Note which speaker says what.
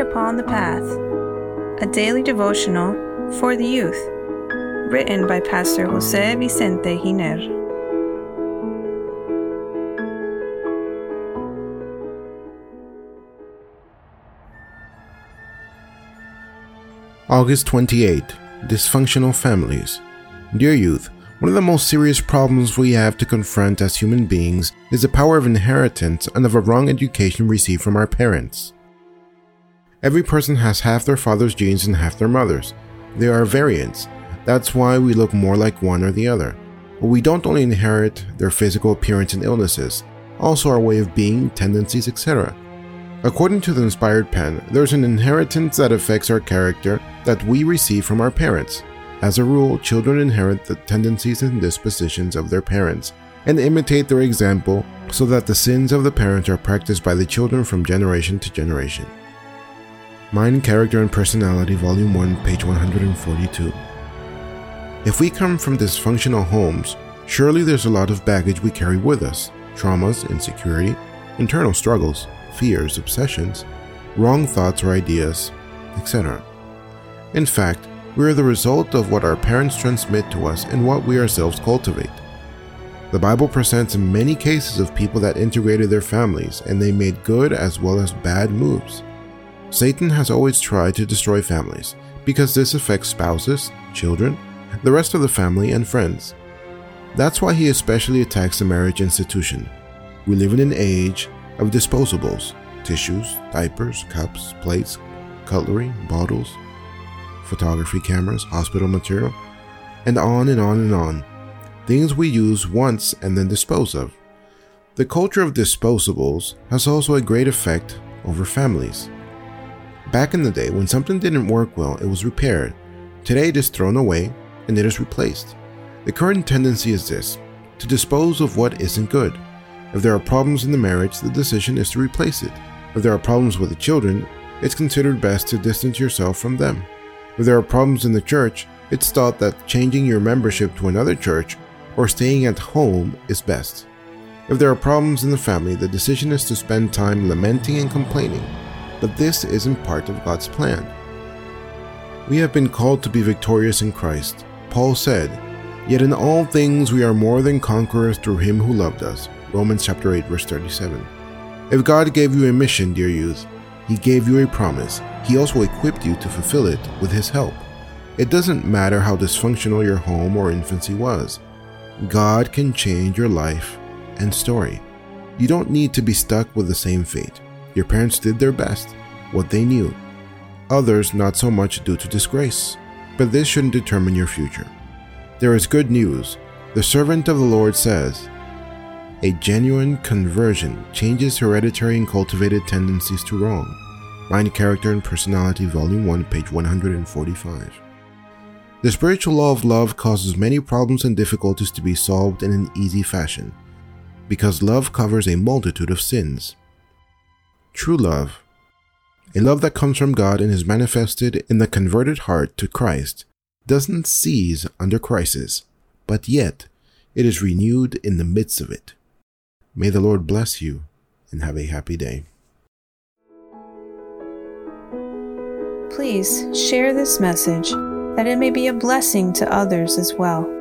Speaker 1: Upon the Path, a daily devotional for the youth, written by Pastor Jose Vicente Giner.
Speaker 2: August 28 Dysfunctional Families. Dear youth, one of the most serious problems we have to confront as human beings is the power of inheritance and of a wrong education received from our parents. Every person has half their father's genes and half their mother's. There are variants. That's why we look more like one or the other. But we don't only inherit their physical appearance and illnesses, also our way of being, tendencies, etc. According to the inspired pen, there's an inheritance that affects our character that we receive from our parents. As a rule, children inherit the tendencies and dispositions of their parents and imitate their example so that the sins of the parents are practiced by the children from generation to generation. Mind, Character, and Personality, Volume 1, page 142. If we come from dysfunctional homes, surely there's a lot of baggage we carry with us traumas, insecurity, internal struggles, fears, obsessions, wrong thoughts or ideas, etc. In fact, we are the result of what our parents transmit to us and what we ourselves cultivate. The Bible presents many cases of people that integrated their families and they made good as well as bad moves. Satan has always tried to destroy families because this affects spouses, children, the rest of the family, and friends. That's why he especially attacks the marriage institution. We live in an age of disposables tissues, diapers, cups, plates, cutlery, bottles, photography cameras, hospital material, and on and on and on. Things we use once and then dispose of. The culture of disposables has also a great effect over families. Back in the day, when something didn't work well, it was repaired. Today, it is thrown away and it is replaced. The current tendency is this to dispose of what isn't good. If there are problems in the marriage, the decision is to replace it. If there are problems with the children, it's considered best to distance yourself from them. If there are problems in the church, it's thought that changing your membership to another church or staying at home is best. If there are problems in the family, the decision is to spend time lamenting and complaining, but this isn't part of God's plan. We have been called to be victorious in Christ. Paul said, Yet in all things we are more than conquerors through him who loved us. Romans chapter 8 verse 37. If God gave you a mission, dear youth, he gave you a promise. He also equipped you to fulfill it with His help. It doesn't matter how dysfunctional your home or infancy was, God can change your life and story. You don't need to be stuck with the same fate. Your parents did their best, what they knew. Others not so much due to disgrace. But this shouldn't determine your future. There is good news. The servant of the Lord says, a genuine conversion changes hereditary and cultivated tendencies to wrong. Mind, Character, and Personality, Volume 1, page 145. The spiritual law of love causes many problems and difficulties to be solved in an easy fashion, because love covers a multitude of sins. True love, a love that comes from God and is manifested in the converted heart to Christ, doesn't cease under crisis, but yet it is renewed in the midst of it. May the Lord bless you and have a happy day.
Speaker 1: Please share this message that it may be a blessing to others as well.